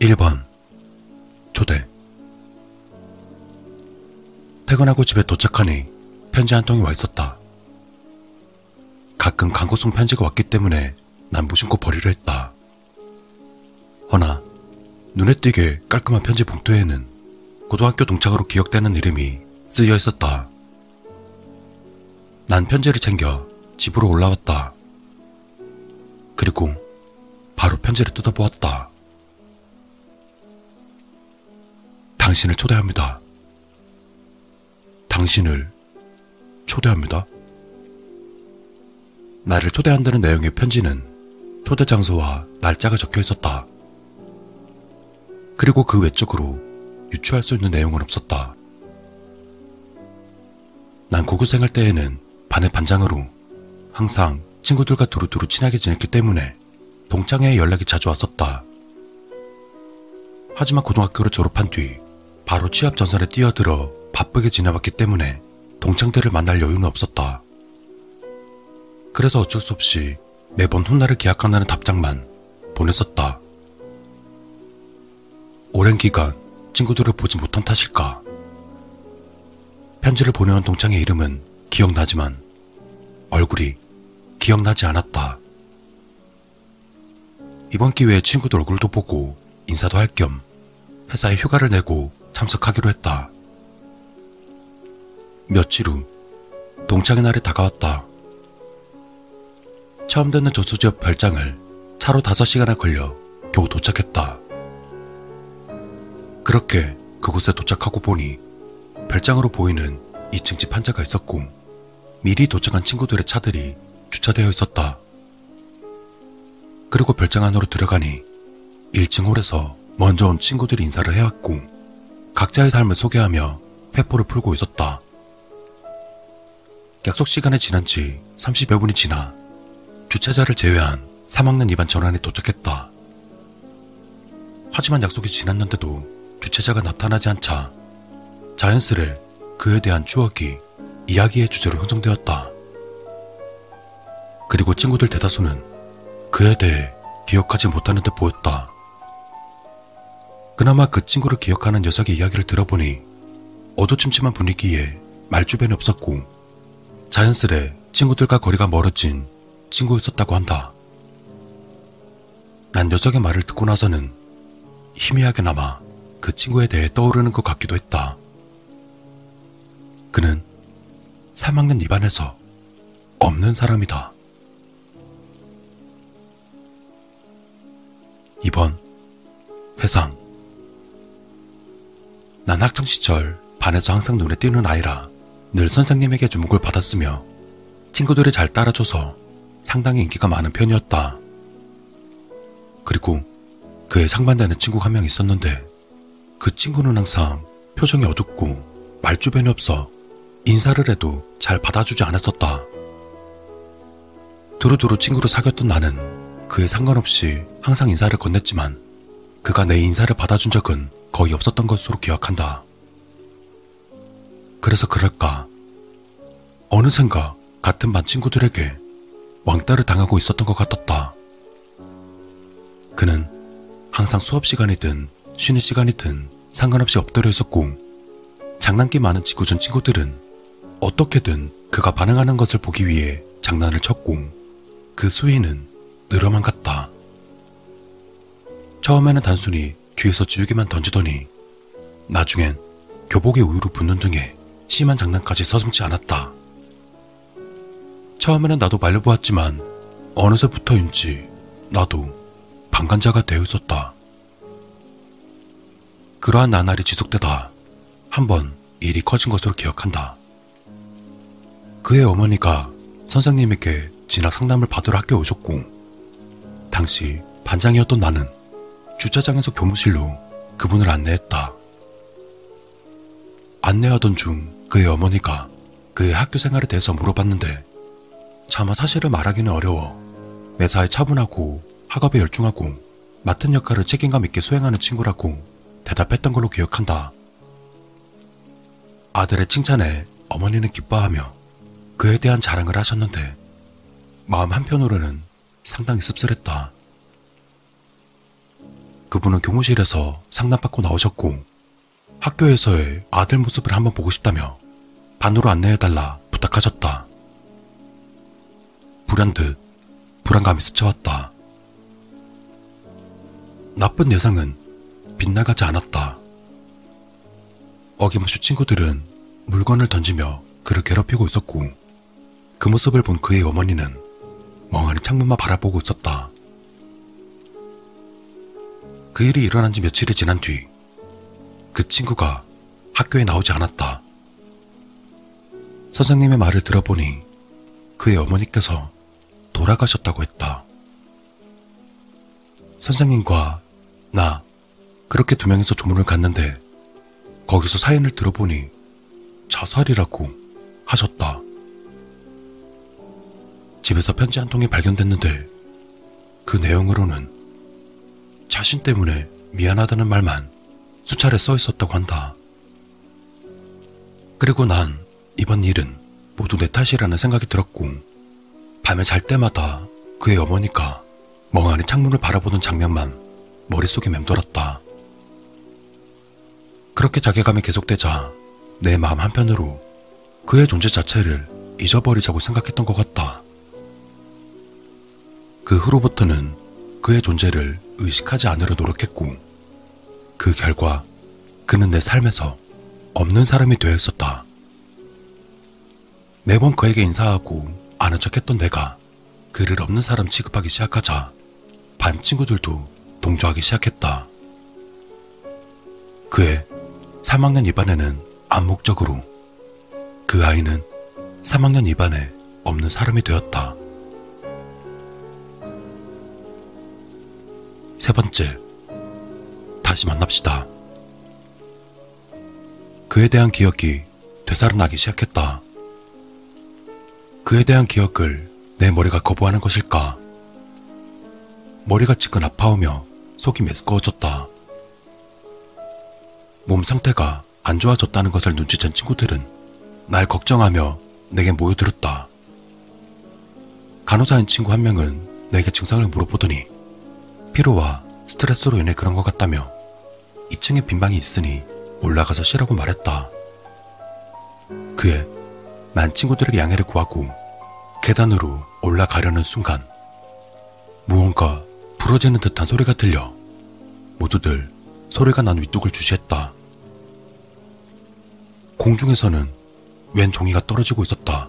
1번 초대 퇴근하고 집에 도착하니 편지 한 통이 와 있었다. 가끔 광고송 편지가 왔기 때문에 난 무심코 버리려 했다. 허나 눈에 띄게 깔끔한 편지 봉투에는 고등학교 동창으로 기억되는 이름이 쓰여 있었다. 난 편지를 챙겨 집으로 올라왔다. 그리고 바로 편지를 뜯어보았다. 당신을 초대합니다. 당신을 초대합니다. 나를 초대한다는 내용의 편지는 초대 장소와 날짜가 적혀 있었다. 그리고 그 외적으로 유추할 수 있는 내용은 없었다. 난 고교 생활 때에는 반의 반장으로 항상 친구들과 두루두루 친하게 지냈기 때문에 동창회에 연락이 자주 왔었다. 하지만 고등학교를 졸업한 뒤 바로 취업 전선에 뛰어들어 바쁘게 지내왔기 때문에 동창들을 만날 여유는 없었다. 그래서 어쩔 수 없이 매번 훗날을 기약한다는 답장만 보냈었다. 오랜 기간 친구들을 보지 못한 탓일까? 편지를 보내온 동창의 이름은 기억나지만 얼굴이 기억나지 않았다. 이번 기회에 친구들 얼굴도 보고 인사도 할 겸 회사에 휴가를 내고 참석하기로 했다. 며칠 후 동창의 날이 다가왔다. 처음 듣는 저수지역 별장을 차로 5시간에 걸려 겨우 도착했다. 그렇게 그곳에 도착하고 보니 별장으로 보이는 2층 집 한자가 있었고 미리 도착한 친구들의 차들이 주차되어 있었다. 그리고 별장 안으로 들어가니 1층 홀에서 먼저 온 친구들이 인사를 해왔고 각자의 삶을 소개하며 회포를 풀고 있었다. 약속 시간이 지난 지 30여 분이 지나 주최자를 제외한 3학년 2반 전환이 도착했다. 하지만 약속이 지났는데도 주최자가 나타나지 않자 자연스레 그에 대한 추억이 이야기의 주제로 형성되었다. 그리고 친구들 대다수는 그에 대해 기억하지 못하는 듯 보였다. 그나마 그 친구를 기억하는 녀석의 이야기를 들어보니 어두침침한 분위기에 말주변이 없었고 자연스레 친구들과 거리가 멀어진 친구였었다고 한다. 난 녀석의 말을 듣고 나서는 희미하게나마 그 친구에 대해 떠오르는 것 같기도 했다. 그는 3학년 2반에서 없는 사람이다. 2번 회상 난 학창 시절 반에서 항상 눈에 띄는 아이라 늘 선생님에게 주목을 받았으며 친구들이 잘 따라줘서 상당히 인기가 많은 편이었다. 그리고 그에 상반되는 친구가 한 명 있었는데 그 친구는 항상 표정이 어둡고 말주변이 없어 인사를 해도 잘 받아주지 않았었다. 두루두루 친구를 사귀었던 나는 그에 상관없이 항상 인사를 건넸지만 그가 내 인사를 받아준 적은 거의 없었던 것으로 기억한다. 그래서 그럴까? 어느샌가 같은 반 친구들에게 왕따를 당하고 있었던 것 같았다. 그는 항상 수업 시간이든 쉬는 시간이든 상관없이 엎드려 있었고 장난기 많은 지구전 친구들은 어떻게든 그가 반응하는 것을 보기 위해 장난을 쳤고 그 수위는 늘어만 갔다. 처음에는 단순히 뒤에서 지우개만 던지더니 나중엔 교복에 우유를 붓는 등의 심한 장난까지 서슴지 않았다. 처음에는 나도 말려보았지만 어느새부터인지 나도 방관자가 되어 있었다. 그러한 나날이 지속되다 한 번 일이 커진 것으로 기억한다. 그의 어머니가 선생님에게 진학 상담을 받으러 학교에 오셨고 당시 반장이었던 나는 주차장에서 교무실로 그분을 안내했다. 안내하던 중 그의 어머니가 그의 학교 생활에 대해서 물어봤는데 차마 사실을 말하기는 어려워 매사에 차분하고 학업에 열중하고 맡은 역할을 책임감 있게 수행하는 친구라고 대답했던 걸로 기억한다. 아들의 칭찬에 어머니는 기뻐하며 그에 대한 자랑을 하셨는데 마음 한편으로는 상당히 씁쓸했다. 그분은 교무실에서 상담받고 나오셨고 학교에서의 아들 모습을 한번 보고 싶다며 반으로 안내해달라 부탁하셨다. 불현듯 불안감이 스쳐왔다. 나쁜 예상은 빗나가지 않았다. 어김없이 친구들은 물건을 던지며 그를 괴롭히고 있었고 그 모습을 본 그의 어머니는 멍하니 창문만 바라보고 있었다. 그 일이 일어난 지 며칠이 지난 뒤 그 친구가 학교에 나오지 않았다. 선생님의 말을 들어보니 그의 어머니께서 돌아가셨다고 했다. 선생님과 나 그렇게 두 명이서 조문을 갔는데 거기서 사연을 들어보니 자살이라고 하셨다. 집에서 편지 한 통이 발견됐는데 그 내용으로는 자신 때문에 미안하다는 말만 수차례 써 있었다고 한다. 그리고 난 이번 일은 모두 내 탓이라는 생각이 들었고 밤에 잘 때마다 그의 어머니가 멍하니 창문을 바라보는 장면만 머릿속에 맴돌았다. 그렇게 자괴감이 계속되자 내 마음 한편으로 그의 존재 자체를 잊어버리자고 생각했던 것 같다. 그 후로부터는 그의 존재를 의식하지 않으려 노력했고, 그 결과 그는 내 삶에서 없는 사람이 되어 있었다. 매번 그에게 인사하고 아는 척 했던 내가 그를 없는 사람 취급하기 시작하자 반 친구들도 동조하기 시작했다. 그의 3학년 2반에는 암묵적으로 그 아이는 3학년 2반에 없는 사람이 되었다. 세 번째, 다시 만납시다. 그에 대한 기억이 되살아나기 시작했다. 그에 대한 기억을 내 머리가 거부하는 것일까? 머리가 지끈 아파오며 속이 메스꺼워졌다. 몸 상태가 안 좋아졌다는 것을 눈치챈 친구들은 날 걱정하며 내게 모여들었다. 간호사인 친구 한 명은 내게 증상을 물어보더니 피로와 스트레스로 인해 그런 것 같다며 2층에 빈방이 있으니 올라가서 쉬라고 말했다. 그에 난 친구들에게 양해를 구하고 계단으로 올라가려는 순간 무언가 부러지는 듯한 소리가 들려 모두들 소리가 난 위쪽을 주시했다. 공중에서는 웬 종이가 떨어지고 있었다.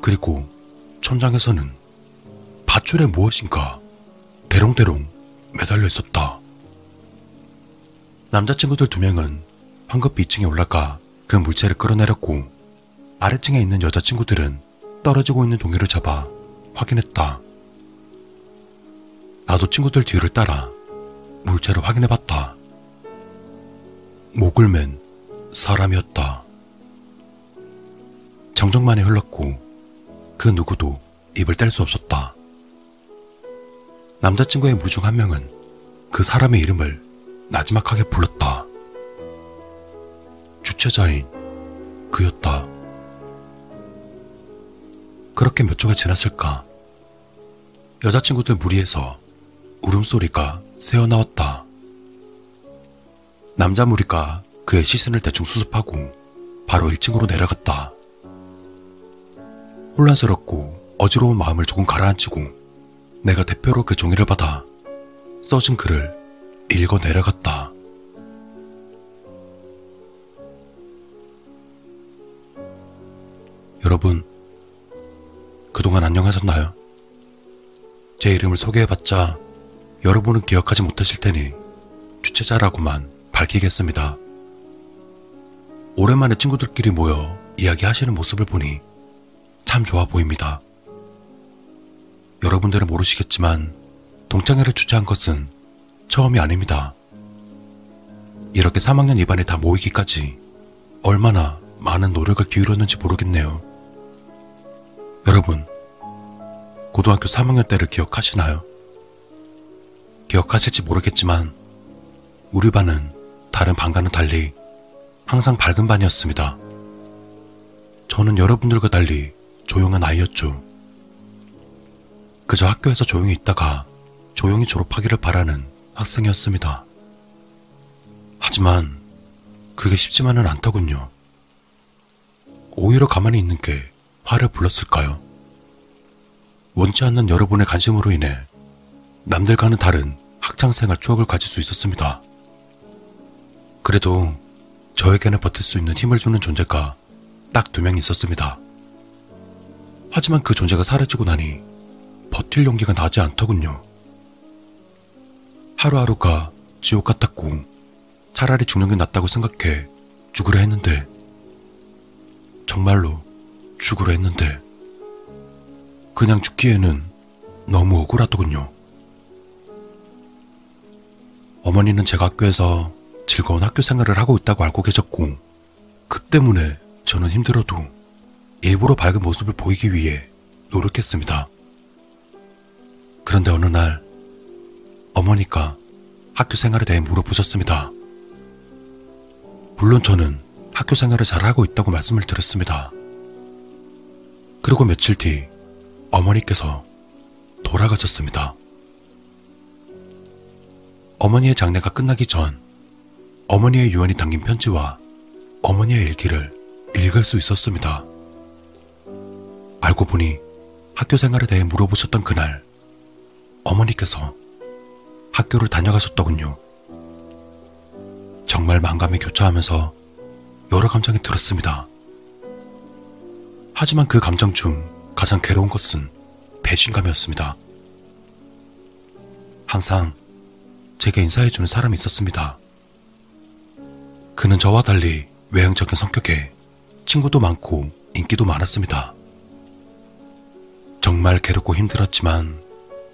그리고 천장에서는 밧줄에 무엇인가 대롱대롱 매달려 있었다. 남자친구들 두 명은 황급히 2층에 올라가 그 물체를 끌어내렸고 아래층에 있는 여자친구들은 떨어지고 있는 종이를 잡아 확인했다. 나도 친구들 뒤를 따라 물체를 확인해봤다. 목을 맨 사람이었다. 정적만이 흘렀고 그 누구도 입을 뗄 수 없었다. 남자친구의 무중 한 명은 그 사람의 이름을 나지막하게 불렀다. 주체자인 그였다. 그렇게 몇 초가 지났을까? 여자친구들 무리에서 울음소리가 새어나왔다. 남자 무리가 그의 시선을 대충 수습하고 바로 1층으로 내려갔다. 혼란스럽고 어지러운 마음을 조금 가라앉히고 내가 대표로 그 종이를 받아 써진 글을 읽어 내려갔다. 여러분, 그동안 안녕하셨나요? 제 이름을 소개해봤자 여러분은 기억하지 못하실 테니 주최자라고만 밝히겠습니다. 오랜만에 친구들끼리 모여 이야기하시는 모습을 보니 참 좋아 보입니다. 여러분들은 모르시겠지만 동창회를 주최한 것은 처음이 아닙니다. 이렇게 3학년 2반에 다 모이기까지 얼마나 많은 노력을 기울였는지 모르겠네요. 여러분, 고등학교 3학년 때를 기억하시나요? 기억하실지 모르겠지만 우리 반은 다른 반과는 달리 항상 밝은 반이었습니다. 저는 여러분들과 달리 조용한 아이였죠. 그저 학교에서 조용히 있다가 조용히 졸업하기를 바라는 학생이었습니다. 하지만 그게 쉽지만은 않더군요. 오히려 가만히 있는 게 화를 불렀을까요? 원치 않는 여러분의 관심으로 인해 남들과는 다른 학창생활 추억을 가질 수 있었습니다. 그래도 저에게는 버틸 수 있는 힘을 주는 존재가 딱 두 명 있었습니다. 하지만 그 존재가 사라지고 나니 버틸 용기가 나지 않더군요. 하루하루가 지옥 같았고 차라리 죽는 게 낫다고 생각해 죽으려 했는데 정말로 죽으려 했는데 그냥 죽기에는 너무 억울하더군요. 어머니는 제가 학교에서 즐거운 학교 생활을 하고 있다고 알고 계셨고 그 때문에 저는 힘들어도 일부러 밝은 모습을 보이기 위해 노력했습니다. 그런데 어느 날 어머니가 학교 생활에 대해 물어보셨습니다. 물론 저는 학교 생활을 잘하고 있다고 말씀을 드렸습니다. 그리고 며칠 뒤 어머니께서 돌아가셨습니다. 어머니의 장례가 끝나기 전 어머니의 유언이 담긴 편지와 어머니의 일기를 읽을 수 있었습니다. 알고 보니 학교 생활에 대해 물어보셨던 그날 어머니께서 학교를 다녀가셨더군요. 정말 만감이 교차하면서 여러 감정이 들었습니다. 하지만 그 감정 중 가장 괴로운 것은 배신감이었습니다. 항상 제게 인사해주는 사람이 있었습니다. 그는 저와 달리 외향적인 성격에 친구도 많고 인기도 많았습니다. 정말 괴롭고 힘들었지만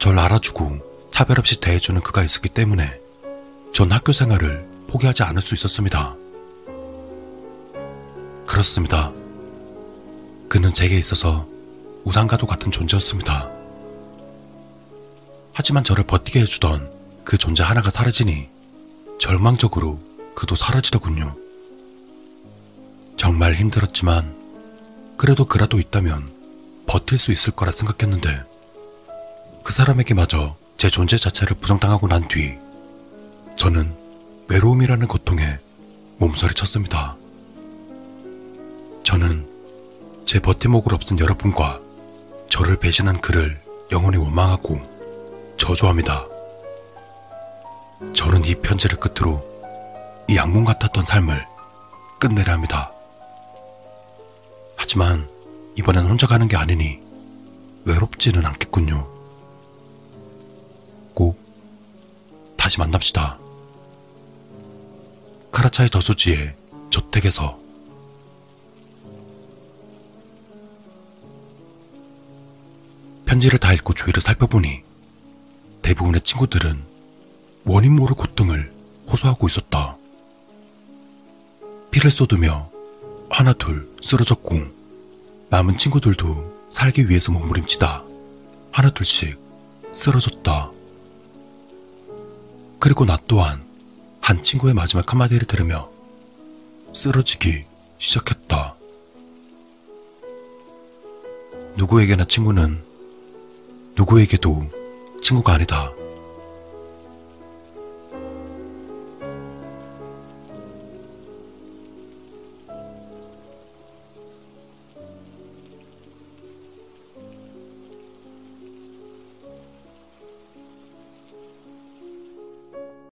절 알아주고 차별 없이 대해주는 그가 있었기 때문에 전 학교 생활을 포기하지 않을 수 있었습니다. 그렇습니다. 그는 제게 있어서 우상과도 같은 존재였습니다. 하지만 저를 버티게 해주던 그 존재 하나가 사라지니 절망적으로 그도 사라지더군요. 정말 힘들었지만 그래도 그라도 있다면 버틸 수 있을 거라 생각했는데 그 사람에게 마저 제 존재 자체를 부정당하고 난 뒤 저는 외로움이라는 고통에 몸서리쳤습니다. 저는 제 버팀목을 없은 여러분과 저를 배신한 그를 영원히 원망하고 저주합니다. 저는 이 편지를 끝으로 이 악몽 같았던 삶을 끝내려 합니다. 하지만 이번엔 혼자 가는 게 아니니 외롭지는 않겠군요. 다시 만납시다. 카라차의 저수지의 저택에서 편지를 다 읽고 주위를 살펴보니 대부분의 친구들은 원인 모를 고통을 호소하고 있었다. 피를 쏟으며 하나 둘 쓰러졌고 남은 친구들도 살기 위해서 몸부림치다 하나 둘씩 쓰러졌다. 그리고 나 또한 한 친구의 마지막 한마디를 들으며 쓰러지기 시작했다. 누구에게나 친구는 누구에게도 친구가 아니다.